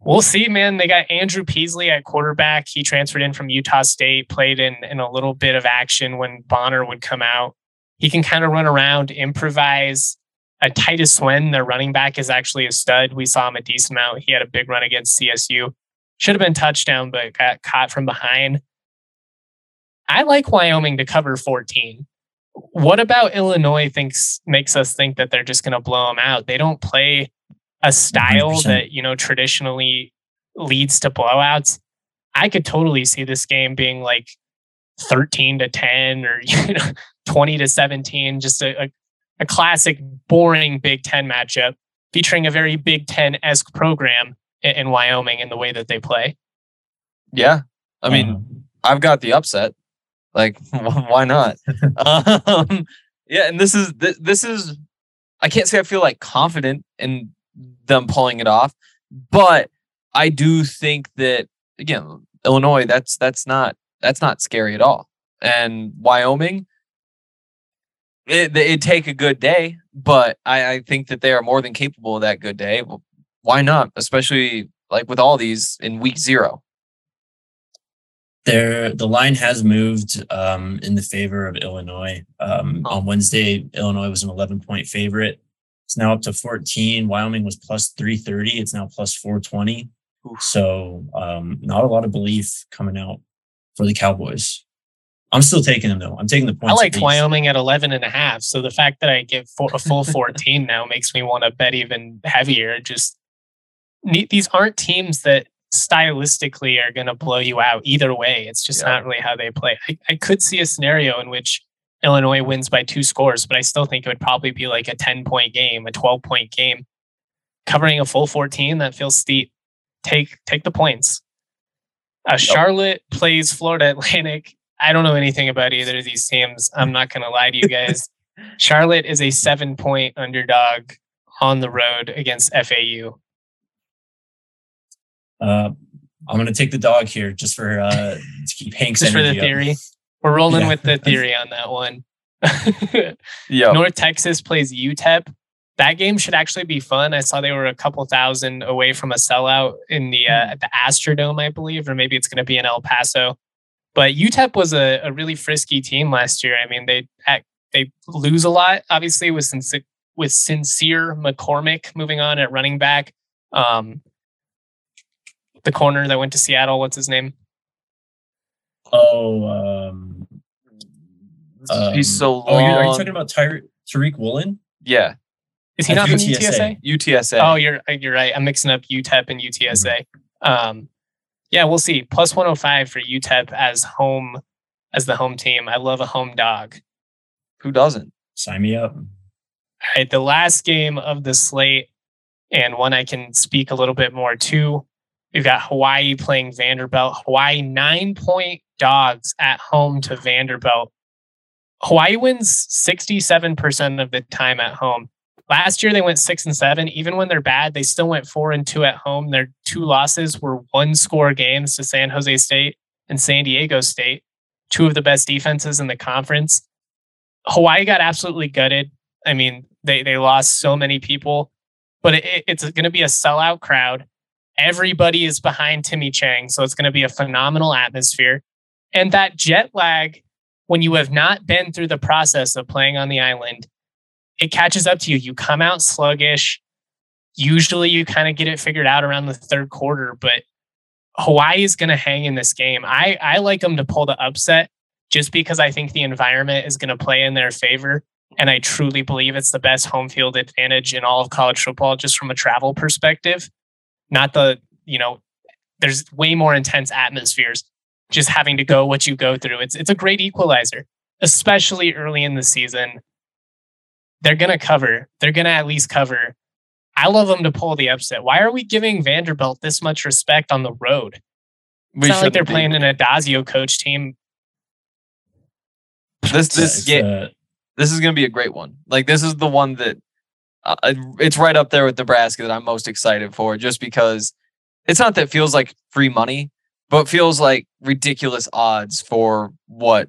we'll see, man. They got Andrew Peasley at quarterback. He transferred in from Utah State, played in in a little bit of action when Bonner would come out. He can kind of run around, improvise. A Titus Swen, their running back, is actually a stud. We saw him a decent amount. He had a big run against CSU. Should have been touchdown, but got caught from behind. I like Wyoming to cover 14. What about Illinois thinks makes us think that they're just going to blow them out? They don't play a style 100%. that, you know, traditionally leads to blowouts. I could totally see this game being like 13 to 10 or (laughs) you know 20 to 17 just a, a, a classic boring Big 10 matchup featuring a very Big 10-esque program in, in Wyoming in the way that they play. Yeah. I mean, um, I've got the upset Like, (laughs) why not? (laughs) um, yeah, and this is this is I can't say I feel like confident in them pulling it off, but I do think that again, Illinois, that's that's not that's not scary at all. And Wyoming, it it take a good day, but I, I think that they are more than capable of that good day. Well, why not? Especially like with all these in week zero. There, the line has moved um, in the favor of Illinois. Um, oh. On Wednesday, Illinois was an 11 point favorite. It's now up to 14. Wyoming was plus 330. It's now plus 420. So, um, not a lot of belief coming out for the Cowboys. I'm still taking them though. I'm taking the points. I like Wyoming at 11 and a half. So the fact that I get a full (laughs) 14 now makes me want to bet even heavier. Just these aren't teams that stylistically are going to blow you out either way. It's just yeah. not really how they play. I, I could see a scenario in which Illinois wins by two scores, but I still think it would probably be like a 10 point game, a 12 point game. Covering a full 14, that feels steep. Take take the points. Uh, yep. Charlotte plays Florida Atlantic. I don't know anything about either of these teams. I'm not going to lie to you guys. (laughs) Charlotte is a seven point underdog on the road against FAU. Uh, I'm going to take the dog here just for uh, to keep Hank's just for the theory. Up. We're rolling yeah. with the (laughs) theory on that one. (laughs) yeah. North Texas plays UTEP. That game should actually be fun. I saw they were a couple thousand away from a sellout in the uh, hmm. at the Astrodome, I believe, or maybe it's going to be in El Paso. But UTEP was a, a really frisky team last year. I mean, they they lose a lot, obviously, with sincere, with Sincere McCormick moving on at running back. Um, the corner that went to Seattle. What's his name? Oh, um, um he's so long. Oh, are you talking about Ty- Tariq Woolen? Yeah. Is he not from UTSA? UTSA. Oh, you're you're right. I'm mixing up UTEP and UTSA. Mm-hmm. Um, yeah, we'll see. Plus 105 for UTEP as home as the home team. I love a home dog. Who doesn't? Sign me up. All right, the last game of the slate, and one I can speak a little bit more to. We've got Hawaii playing Vanderbilt. Hawaii nine point dogs at home to Vanderbilt. Hawaii wins 67% of the time at home. Last year they went six and seven. Even when they're bad, they still went four and two at home. Their two losses were one score games to San Jose State and San Diego State, two of the best defenses in the conference. Hawaii got absolutely gutted. I mean, they they lost so many people, but it, it's going to be a sellout crowd. Everybody is behind Timmy Chang. So it's going to be a phenomenal atmosphere. And that jet lag, when you have not been through the process of playing on the island, it catches up to you. You come out sluggish. Usually you kind of get it figured out around the third quarter, but Hawaii is going to hang in this game. I, I like them to pull the upset just because I think the environment is going to play in their favor. And I truly believe it's the best home field advantage in all of college football, just from a travel perspective not the, you know, there's way more intense atmospheres just having to go what you go through. It's it's a great equalizer, especially early in the season. They're gonna cover. They're gonna at least cover. I love them to pull the upset. Why are we giving Vanderbilt this much respect on the road? It's we not like they're be. playing an Addazio coach team. This this yeah, uh, this is gonna be a great one. Like this is the one that uh, it's right up there with Nebraska that I'm most excited for, just because it's not that it feels like free money, but feels like ridiculous odds for what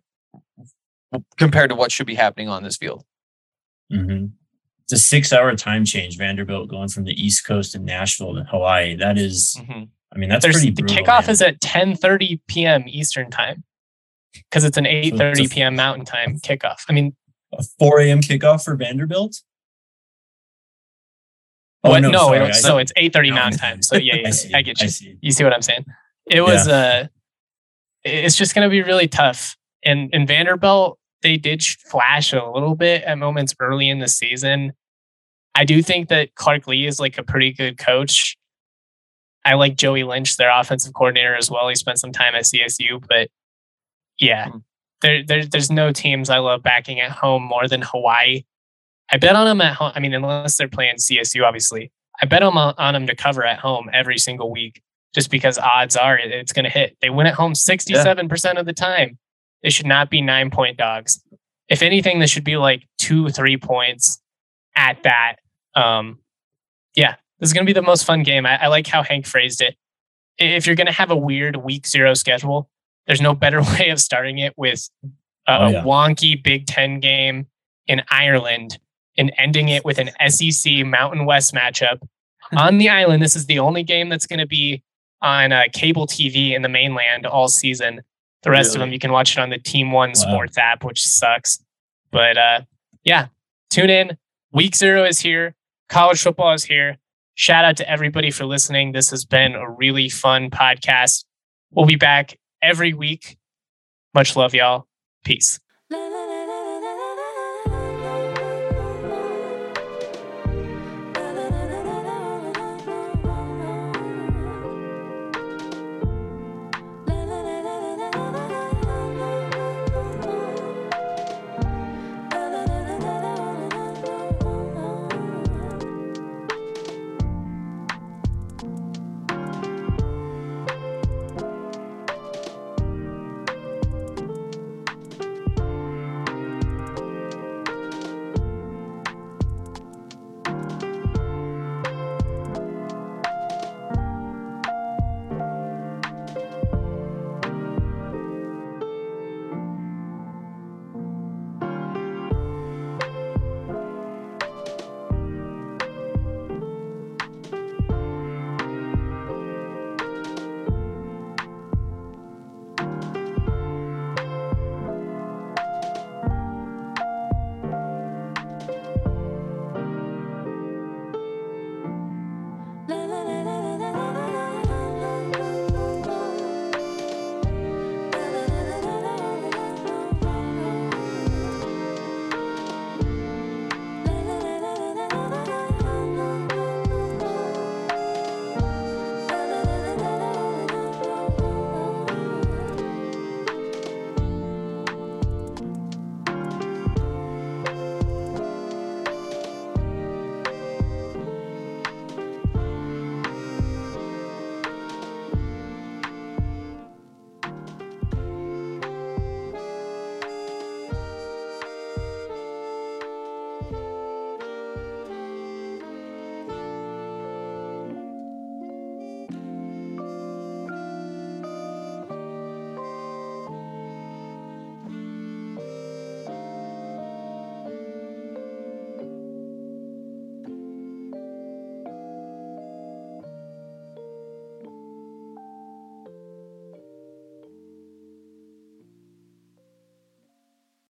compared to what should be happening on this field. Mm-hmm. It's a six-hour time change. Vanderbilt going from the East Coast to Nashville to Hawaii. That is, mm-hmm. I mean, that's There's, pretty. Brutal, the kickoff man. is at 10:30 p.m. Eastern time because it's an 8:30 so p.m. Mountain time kickoff. I mean, a 4 a.m. kickoff for Vanderbilt. Oh, no, no, it, no, it's eight thirty Mountain Time. So yeah, (laughs) yeah, I, see, I, get you. I see. You see what I'm saying? It was yeah. uh it's just going to be really tough. And and Vanderbilt, they did flash a little bit at moments early in the season. I do think that Clark Lea is like a pretty good coach. I like Joey Lynch, their offensive coordinator as well. He spent some time at CSU, but yeah, hmm. there, there there's no teams I love backing at home more than Hawaii. I bet on them at home. I mean, unless they're playing CSU, obviously. I bet them on them to cover at home every single week, just because odds are it's going to hit. They win at home 67% yeah. of the time. They should not be nine point dogs. If anything, this should be like two, three points at that. Um, yeah, this is going to be the most fun game. I, I like how Hank phrased it. If you're going to have a weird week zero schedule, there's no better (laughs) way of starting it with a, oh, yeah. a wonky Big Ten game in Ireland and ending it with an SEC Mountain West matchup on the island. This is the only game that's going to be on uh, cable TV in the mainland all season. The rest really? of them you can watch it on the Team One wow. Sports app, which sucks. But uh, yeah, tune in. Week zero is here. College football is here. Shout out to everybody for listening. This has been a really fun podcast. We'll be back every week. Much love, y'all. Peace.